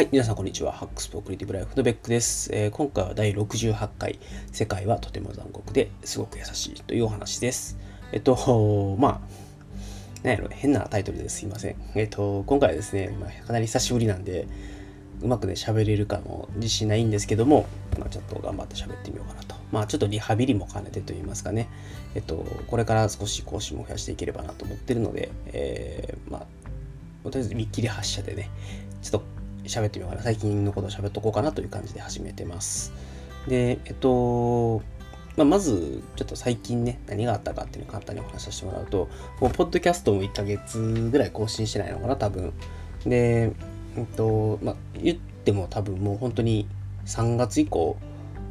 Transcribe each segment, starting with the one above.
はい、皆さんこんにちは。ハックスポークリティブライフのベックです、えー、今回は第68回、世界はとても残酷ですごく優しいというお話です。えっと、まあ、なんやろ、変なタイトルですいません。えっと、今回はですね、まあ、かなり久しぶりなんで、うまくね、喋れるかも自信ないんですけども、まあ、ちょっと頑張って喋ってみようかなと。まあ、ちょっとリハビリも兼ねてと言いますかね、えっと、これから少し講師も増やしていければなと思ってるので、えー、まあ、とりあえず見切り発車でね、ちょっと喋ってみようかな。最近のことを喋っとこうかなという感じで始めてます。で、えっと、まあ、まず、ちょっと最近ね、何があったかっていうのを簡単にお話しさせてもらうと、もう、ポッドキャストも1ヶ月ぐらい更新してないのかな、多分。で、えっと、まあ、言っても多分もう本当に3月以降、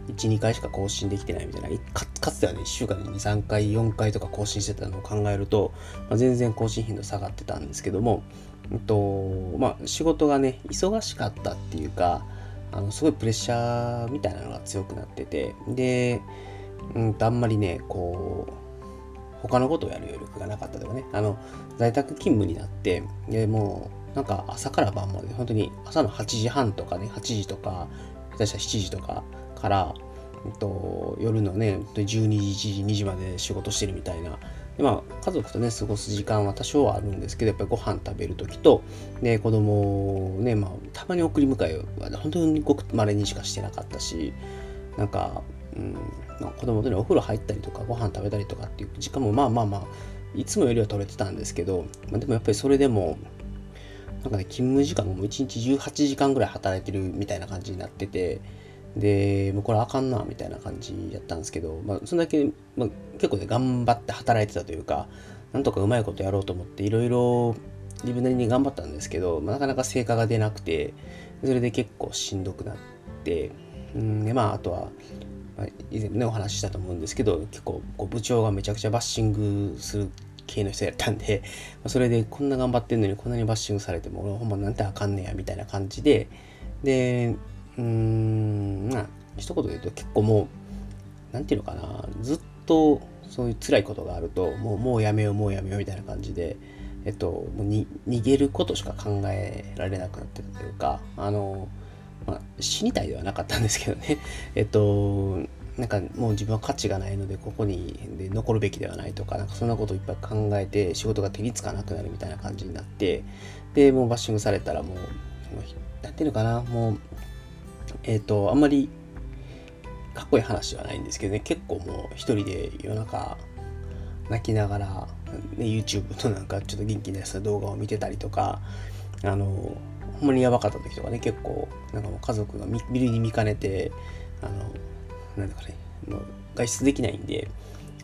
1、2回しか更新できてないみたいな、かかつてはね、1週間に2、3回、4回とか更新してたのを考えると、まあ、全然更新頻度下がってたんですけども、えっと、まあ、仕事がね、忙しかったっていうか、あの、すごいプレッシャーみたいなのが強くなってて、で、うんと、あんまりね、こう、他のことをやる余力がなかったとかね、あの、在宅勤務になって、で、もう、なんか朝から晩まで、本当に朝の8時半とかね、8時とか、下手したら7時とかから、えっと、夜のね、12時、1時、2時まで仕事してるみたいな、でまあ、家族とね、過ごす時間は多少はあるんですけど、やっぱりご飯食べるときと、で、子供をね、まあ、たまに送り迎えは本当にごく稀にしかしてなかったし、なんか、うん、まあ、子供とね、お風呂入ったりとか、ご飯食べたりとかっていう時間も、まあまあまあ、いつもよりは取れてたんですけど、まあ、でもやっぱりそれでも、なんかね、勤務時間も1日18時間ぐらい働いてるみたいな感じになってて、で、もうこれあかんな、みたいな感じやったんですけど、まあ、そんだけ、まあ、結構ね、頑張って働いてたというか、なんとかうまいことやろうと思って、いろいろ自分なりに頑張ったんですけど、まあ、なかなか成果が出なくて、それで結構しんどくなって、うんで、まあ、あとは、まあ、以前もね、お話ししたと思うんですけど、結構こう部長がめちゃくちゃバッシングする系の人やったんで、まあそれでこんな頑張ってんのにこんなにバッシングされても、俺ほんまなんてあかんねや、みたいな感じで、で、うーん、一言で言うと結構もう、なんていうのかな、ずっとそういう辛いことがあると、もう、もうやめよう、もうやめようみたいな感じで、えっと、もうに逃げることしか考えられなくなってたというか、あの、まあ、死にたいではなかったんですけどね、えっと、なんかもう自分は価値がないので、ここにで残るべきではないとか、なんかそんなことをいっぱい考えて、仕事が手につかなくなるみたいな感じになって、で、もうバッシングされたらもう、なんていうのかな、もう、えっ、と、あんまりかっこいい話ではないんですけどね、結構もう一人で夜中泣きながら、ね、YouTube となんかちょっと元気なやつの動画を見てたりとか、あの、ほんまにやばかった時とかね、結構、なんかもう家族が見るに見かねて、あの、なんだかね、もう外出できないんで、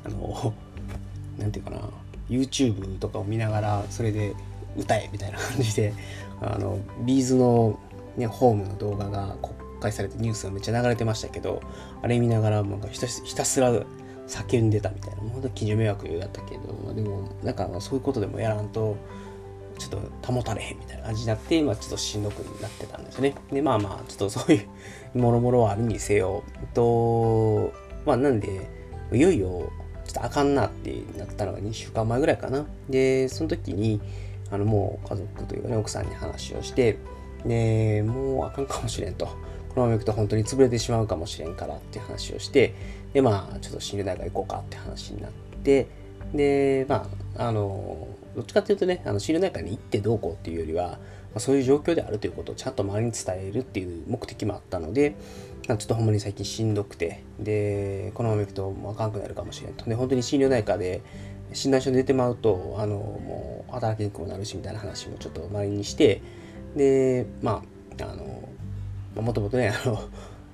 あの、なんていうかな、YouTube とかを見ながら、それで歌えみたいな感じで、あの、ビーズの、ね、ホームの動画がこ開されてニュースがめっちゃ流れてましたけど、あれ見ながらなんかひたすら叫んでたみたいな、もうほんと基準迷惑だったけど、でもなんかそういうことでもやらんと、ちょっと保たれへんみたいな感じになって、まあ、ちょっとしんどくなってたんですね。で、まあまあ、ちょっとそういう もろもろはあるにせよ、えっと、まあなんで、いよいよ、ちょっとあかんなってなったのが2週間前ぐらいかな。で、その時に、あの、もう家族というかね、奥さんに話をして、で、もうあかんかもしれんと。このまま行くと本当に潰れてしまうかもしれんからっていう話をして、で、まあ、ちょっと心療内科行こうかって話になって、で、まあ、あの、どっちかっていうとね、あの心療内科に行ってどうこうっていうよりは、まあ、そういう状況であるということをちゃんと周りに伝えるっていう目的もあったので、ちょっとほんまに最近しんどくて、で、このまま行くともうあかんくなるかもしれんと。で、本当に心療内科で診断書出てまうと、あの、もう働きにくくなるしみたいな話もちょっと周りにして、で、まあ、あの、もともとね、あの、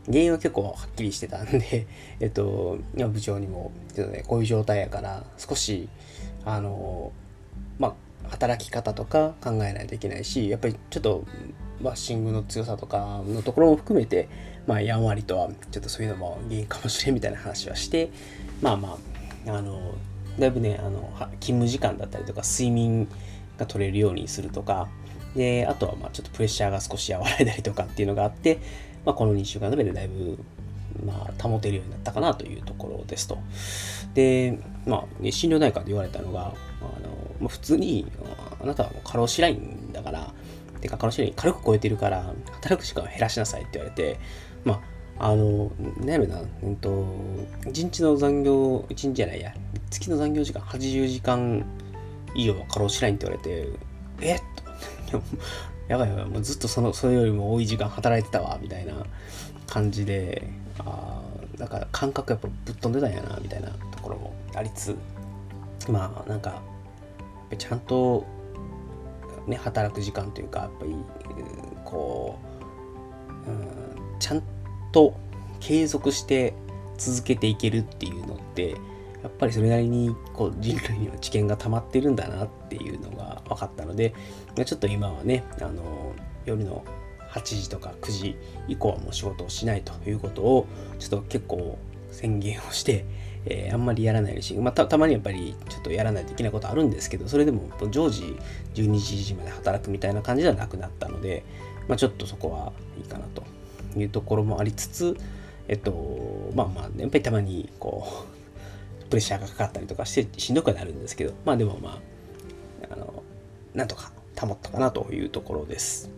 原因は結構はっきりしてたんで、えっと、今部長にも、ちょっとね、こういう状態やから、少し、あの、まあ、働き方とか考えないといけないし、やっぱりちょっと、バッシングの強さとかのところも含めて、まあ、やんわりとは、ちょっとそういうのも原因かもしれんみたいな話はして、まあまあ、あの、だいぶね、あの、勤務時間だったりとか、睡眠が取れるようにするとか、で、あとはまあちょっとプレッシャーが少し和らいだりとかっていうのがあって、まあ、この2週間ぐらいでだいぶ、まあ、保てるようになったかなというところですと。で、まあ、ね、心療内科で言われたのが、あのまあ、普通に、あなたはもう過労死ラインだから、てか、カロシに軽く超えてるから、働く時間を減らしなさいって言われて、まあ、あの、なんやろな、うんと、1日の残業、1日じゃないや、月の残業時間80時間以上は過労しないって言われて、えっと、やばいやばい、もうずっとその、それよりも多い時間働いてたわ、みたいな感じで、あなんか感覚やっぱぶっ飛んでたんやな、みたいなところもありつつ、まあ、なんか、ちゃんと、ね、働く時間というか、やっぱり、こう、うん、ちゃんと継続して続けていけるっていうのってやっぱりそれなりにこう人類には知見が溜まってるんだなってていうのが分かったのでちょっと今はねあの夜の8時とか9時以降はもう仕事をしないということをちょっと結構宣言をして、えー、あんまりやらないし、まあ、たまにやっぱりちょっとやらないといけないことあるんですけどそれでも常時12時まで働くみたいな感じではなくなったので、まあ、ちょっとそこはいいかなというところもありつつえっとまあまあ、ねやっぱりたまにこうプレッシャーがかかったりとかしてしんどくなるんですけど、まあでもまあ、なんとか保ったかなというところです。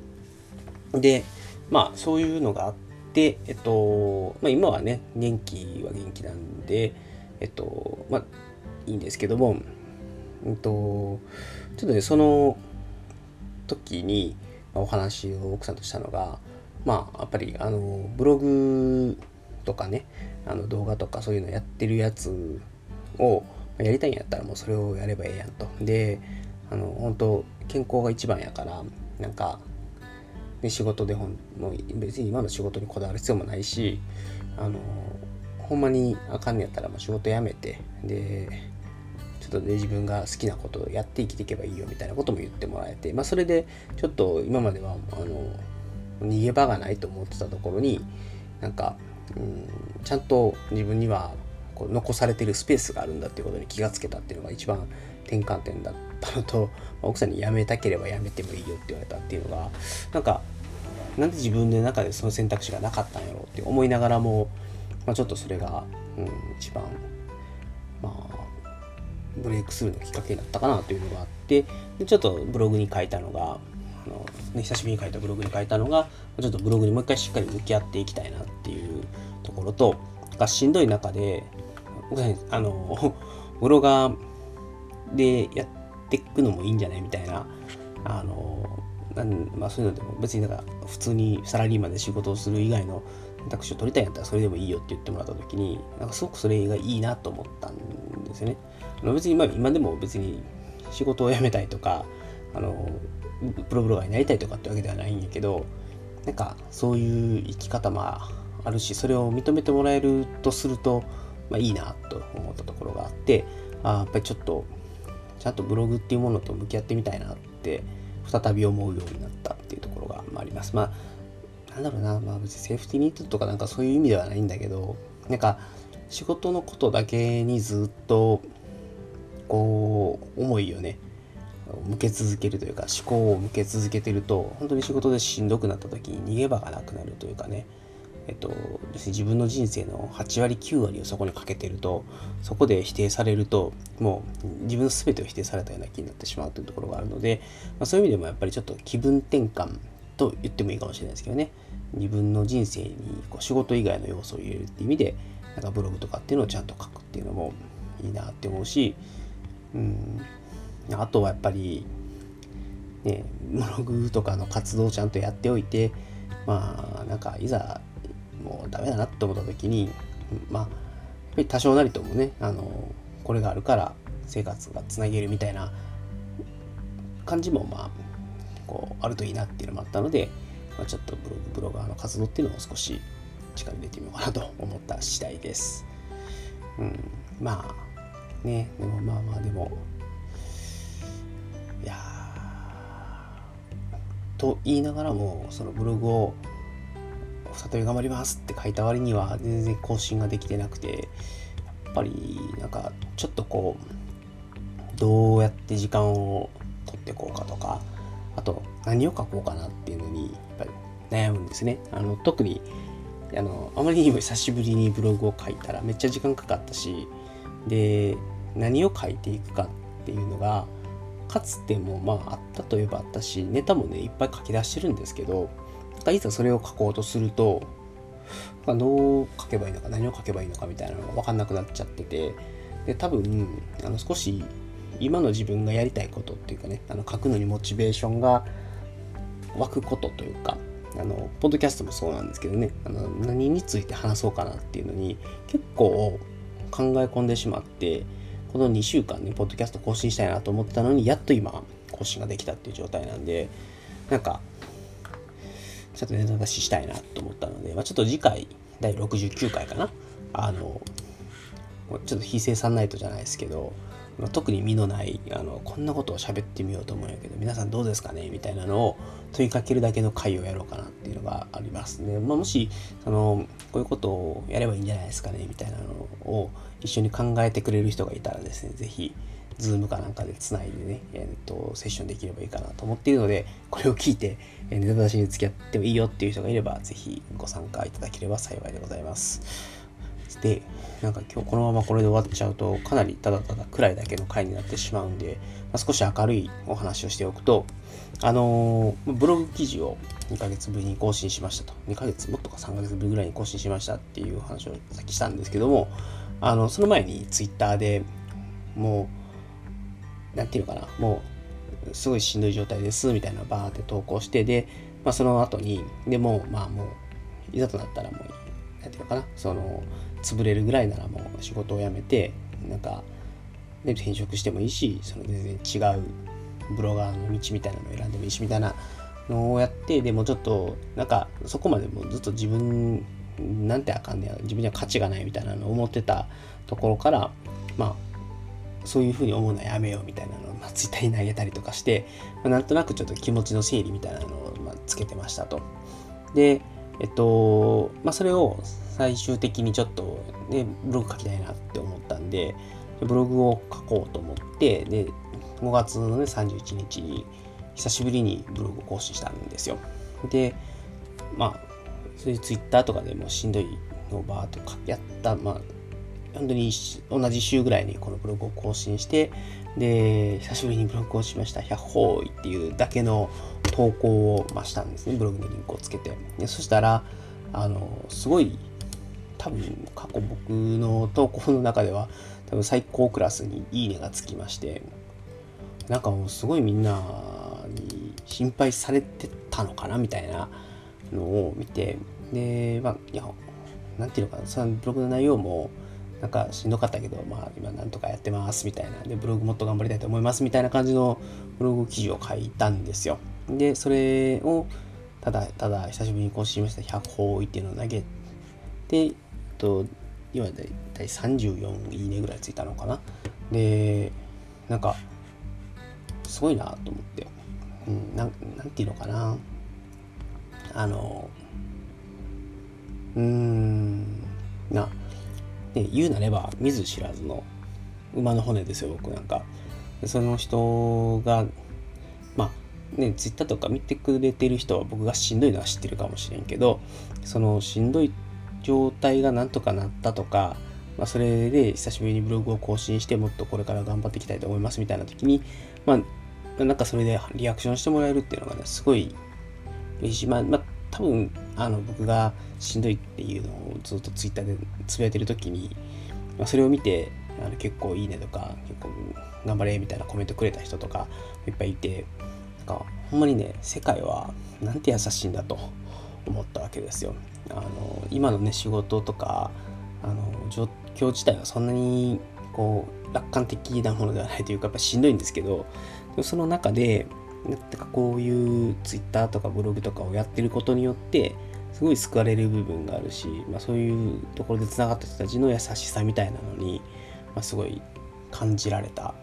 で、まあそういうのがあって、えっと、まあ今はね、元気は元気なんで、えっと、まあいいんですけども、えっと、ちょっとね、その時にお話を奥さんとしたのが、まあやっぱりあのブログとかねあの動画とかそういうのやってるやつをやりたいんやったらもうそれをやればええやんと。で、あの、本当健康が一番やから、なんか、ね、仕事でほん、もう別に今の仕事にこだわる必要もないし、あの、ほんまにあかんねやったらもう仕事辞めて、で、ちょっとね、自分が好きなことをやって生きていけばいいよみたいなことも言ってもらえて、まあそれでちょっと今までは、あの、逃げ場がないと思ってたところに、なんか、うん、ちゃんと自分にはこう残されてるスペースがあるんだっていうことに気がつけたっていうのが一番転換点だったのと、奥さんに辞めたければ辞めてもいいよって言われたっていうのがなんかなんで自分の中でその選択肢がなかったんやろうって思いながらも、まあ、ちょっとそれが、うん、一番まあブレイクスルーのきっかけになったかなというのがあってでちょっとブログに書いたのがあの、ね、久しぶりに書いたブログに書いたのがちょっとブログにもう一回しっかり向き合っていきたいなっていうところとがしんどい中で僕あの、ブロガーでやっていくのもいいんじゃない？みたいな、あの、なんまあ、そういうのでも別になんか普通にサラリーマンで仕事をする以外の選択肢を取りたいんやったらそれでもいいよって言ってもらった時になんかすごくそれがいいなと思ったんですよね。別に、ま、今でも別に仕事を辞めたいとかあのプロブロガーになりたいとかってわけではないんやけどなんかそういう生き方もあるしそれを認めてもらえるとするとまあ、いいなと思ったところがあってあやっぱりちょっとちゃんとブログっていうものと向き合ってみたいなって再び思うようになったっていうところがあります。まあなんだろうな、まあ別にセーフティーニットとかなんかそういう意味ではないんだけど、なんか仕事のことだけにずっとこう思いをね、向け続けるというか思考を向け続けてると本当に仕事でしんどくなった時に逃げ場がなくなるというかね。えっと、自分の人生の8割9割をそこにかけてるとそこで否定されるともう自分の全てを否定されたような気になってしまうというところがあるので、まあ、そういう意味でもやっぱりちょっと気分転換と言ってもいいかもしれないですけどね。自分の人生にこう仕事以外の要素を入れるっていう意味でなんかブログとかっていうのをちゃんと書くっていうのもいいなって思うしうんあとはやっぱりねブログとかの活動をちゃんとやっておいてまあなんかいざもうダメだなって思った時にまあやっぱり多少なりともねあのこれがあるから生活がつなげるみたいな感じもまあこうあるといいなっていうのもあったので、まあ、ちょっとブログブロガーの活動っていうのを少し力入れてみようかなと思った次第です。うん、まあねでもまあまあでもいやと言いながらもそのブログを再び頑張りますって書いた割には全然更新ができてなくてやっぱりなんかちょっとこうどうやって時間を取ってこうかとかあと何を書こうかなっていうのにやっぱり悩むんですね。あの特にあのあまりにも久しぶりにブログを書いたらめっちゃ時間かかったしで何を書いていくかっていうのがかつてもまああったといえばあったしネタもねいっぱい書き出してるんですけどいざそれを書こうとするとどう書けばいいのか何を書けばいいのかみたいなのが分かんなくなっちゃっててで多分あの少し今の自分がやりたいことっていうかねあの書くのにモチベーションが湧くことというかあのポッドキャストもそうなんですけどねあの何について話そうかなっていうのに結構考え込んでしまってこの2週間ねポッドキャスト更新したいなと思ったのにやっと今更新ができたっていう状態なんでなんかちょっとネタ出ししたいなと思ったので、まあ、ちょっと次回第69回かな。あのちょっと非生産ナイトじゃないですけど、特に身のないあのこんなことを喋ってみようと思うんやけど皆さんどうですかね？みたいなのを問いかけるだけの回をやろうかなっていうのがありますね。まあ、もしそのこういうことをやればいいんじゃないですかね？みたいなのを一緒に考えてくれる人がいたらですね是非ズームかなんかでつないでね、えーと、セッションできればいいかなと思っているので、これを聞いて、えー、ネタ出しに付き合ってもいいよっていう人がいれば、ぜひご参加いただければ幸いでございます。で、なんか今日このままこれで終わっちゃうと、かなりただただ暗いだけの回になってしまうんで、まあ、少し明るいお話をしておくと、あのー、ブログ記事を2ヶ月ぶりに更新しましたと。2ヶ月もっとか3ヶ月ぶりぐらいに更新しましたっていう話をさっきしたんですけども、あの、その前に Twitter でもう、なんていうのかな、もう、すごいしんどい状態ですみたいなバーって投稿して、で、まあ、その後に、でも、まあもう、いざとなったらもう、なんていうのかな、その、潰れるぐらいならもう仕事を辞めてなんか、ね、転職してもいいしその全然違うブロガーの道みたいなのを選んでもいいしみたいなのをやってでもちょっとなんかそこまでもずっと自分なんてあかんねや自分には価値がないみたいなのを思ってたところからまあそういうふうに思うのはやめようみたいなのを、まあ、ツイッターに投げたりとかして、まあ、なんとなくちょっと気持ちの整理みたいなのを、まあ、つけてましたと。で、えっと、まあ、それを最終的にちょっと、ね、ブログ書きたいなって思ったんで、ブログを書こうと思って、で、5月のね、31日に久しぶりにブログを更新したんですよ。で、まあ、そういうツイッターとかでもしんどいのをバーっとやった、まあ、本当に同じ週ぐらいにこのブログを更新して、で、久しぶりにブログをしました。100ほーいっていうだけの投稿をましたんですね。ブログのリンクをつけて。でそしたら、あの、すごい多分過去僕の投稿の中では多分最高クラスにいいねがつきましてなんかもうすごいみんなに心配されてたのかなみたいなのを見てでまあいやなんていうのかなそのブログの内容もなんかしんどかったけど、まあ今なんとかやってますみたいな。で、ブログもっと頑張りたいと思いますみたいな感じのブログ記事を書いたんですよ。で、それをただただ久しぶりに更新しました100方位っていうのを投げて、と今だいたい34いいねぐらいついたのかなでなんかすごいなと思って、うん、なんなんていうのかなあのうーんな、ね、言うなれば見ず知らずの馬の骨ですよ僕なんかその人がまあねツイッターとか見てくれてる人は僕がしんどいのは知ってるかもしれんけどそのしんどい状態がなんとかなったとか、まあ、それで久しぶりにブログを更新してもっとこれから頑張っていきたいと思いますみたいな時に、まあ、なんかそれでリアクションしてもらえるっていうのがね、すごい嬉しい。まあ、まあ、多分、あの、僕がしんどいっていうのをずっとツイッターでつぶやいてる時に、まあ、それを見て、あの結構いいねとか、結構頑張れみたいなコメントくれた人とかいっぱいいて、なんかほんまにね、世界はなんて優しいんだと思ったわけですよ。あの今のね仕事とかあの状況自体はそんなにこう楽観的なものではないというかやっぱしんどいんですけどその中でなんかこういうツイッターとかブログとかをやってることによってすごい救われる部分があるし、まあ、そういうところでつながった人たちの優しさみたいなのに、まあ、すごい感じられた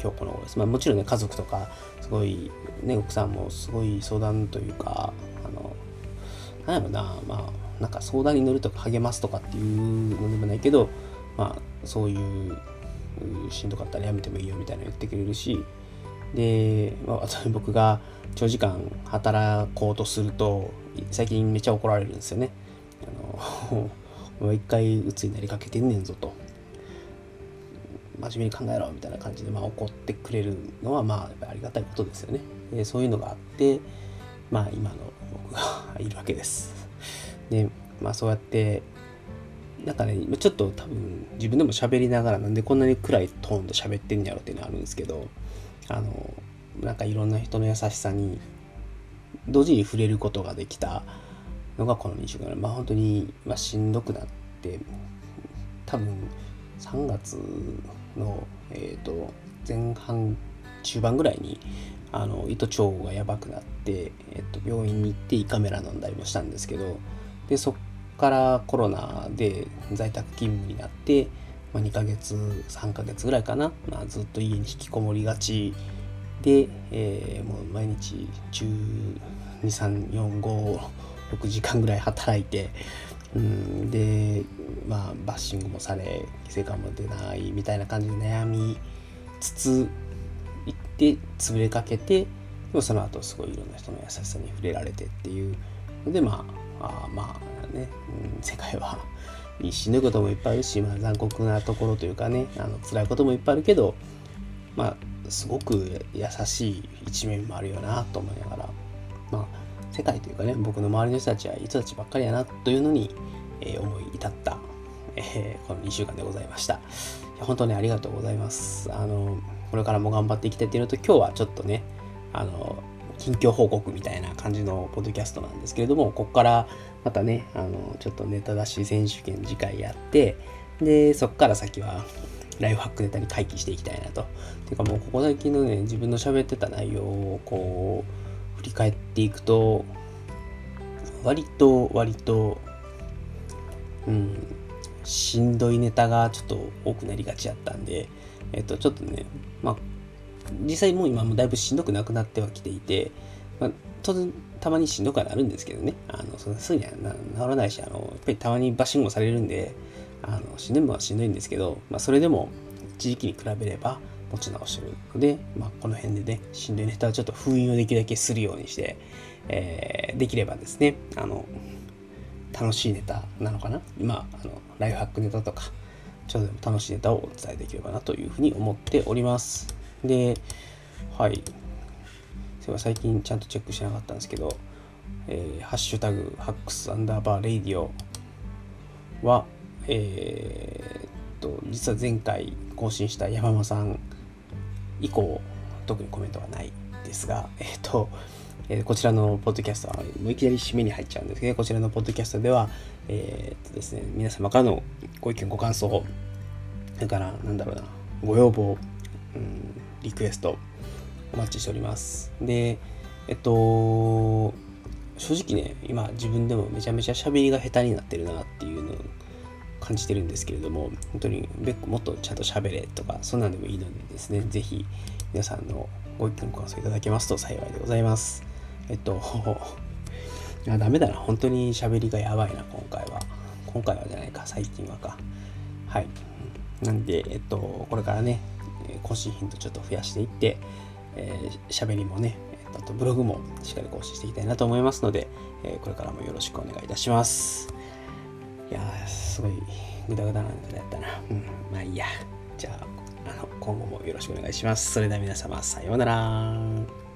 今日この頃です。まあ、もちろんね家族とかすごいね奥さんもすごい相談というかなんやろな、まあ、なんか相談に乗るとか励ますとかっていうのでもないけど、まあ、そういう、しんどかったらやめてもいいよみたいな言ってくれるし、で、まあ、僕が長時間働こうとすると、最近めっちゃ怒られるんですよね。あの、一回鬱になりかけてんねんぞと。真面目に考えろみたいな感じで、まあ、怒ってくれるのは、まあ、ありがたいことですよね。でそういうのがあって、まあ、今の僕が いるわけです。で、まあ、そうやって、なんかね、ちょっと多分自分でも喋りながらなんでこんなに暗いトーンで喋ってんやろっていうのはあるんですけど、あの、なんかいろんな人の優しさに同時に触れることができたのがこの2週間。まあ本当に、まあ、しんどくなって多分3月の、えーと、前半中盤ぐらいにあの糸腸がやばくなって、えーと、病院に行って胃カメラ飲んだりもしたんですけどでそっからコロナで在宅勤務になって、まあ、2ヶ月3ヶ月ぐらいかな、まあ、ずっと家に引きこもりがちで、えー、もう毎日12345 6時間ぐらい働いて、うん、でまあバッシングもされ成果も出ないみたいな感じで悩みつつ行って潰れかけてでもその後すごいいろんな人の優しさに触れられてっていうのでまああまあね、うん、世界は死ぬこともいっぱいあるし、まあ、残酷なところというかねあの辛いこともいっぱいあるけどまあすごく優しい一面もあるよなと思いながらまあ世界というかね僕の周りの人たちはいい人たちばっかりやなというのに、えー、思い至った、えー、この2週間でございました。本当にありがとうございます。あのこれからも頑張っていきたいっていうのと今日はちょっとねあの近況報告みたいな感じのポッドキャストなんですけれどもここからまたねあのちょっとネタ出し選手権次回やってでそこから先はライフハックネタに回帰していきたいなと。てかもうここ最近のね自分の喋ってた内容をこう振り返っていくと割と割とうんしんどいネタがちょっと多くなりがちやったんでえっとちょっとねまあ実際もう今もだいぶしんどくなくなってはきていて、まあ、当然たまにしんどくはなるんですけどねあのそのすぐには治らないしあのやっぱりたまにバッシングもされるんであのしんどいものはしんどいんですけど、まあ、それでも一時期に比べれば持ち直してるので、まあ、この辺でね、しんどいネタをちょっと封印をできるだけするようにして、えー、できればですね、あの、楽しいネタなのかな今、あの、ライフハックネタとか、ちょっとでも楽しいネタをお伝えできればなというふうに思っております。で、はい。そういえば最近ちゃんとチェックしなかったんですけど、えー、ハッシュタグ、ハックスアンダーバーレイディオは、えー、っと、実は前回更新した山間さん以降、特にコメントはないですが、えっ、と、えー、こちらのポッドキャストは、もういきなり締めに入っちゃうんですけど、こちらのポッドキャストでは、えっ、とですね、皆様からのご意見、ご感想、それから、なんだろうな、ご要望、うん、リクエスト、お待ちしております。で、えっと、正直ね、今自分でもめちゃめちゃ喋りが下手になってるなっていうのを感じてるんですけれども、本当にもっとちゃんと喋れとか、そんなんでもいいのでですね、ぜひ皆さんのご意見ご感想いただけますと幸いでございます。えっと、あダメだな、本当に喋りがやばいな、今回は。今回はじゃないか、最近はか。はい。なんで、えっと、これからね、更新頻度ちょっと増やしていって、えー、喋りもね、あとブログもしっかり更新していきたいなと思いますので、えー、これからもよろしくお願いいたします。いやー、すごいグダグダなんだやったな。うん、まあいいや。じゃあ、あの今後もよろしくお願いします。それでは皆様、さようなら。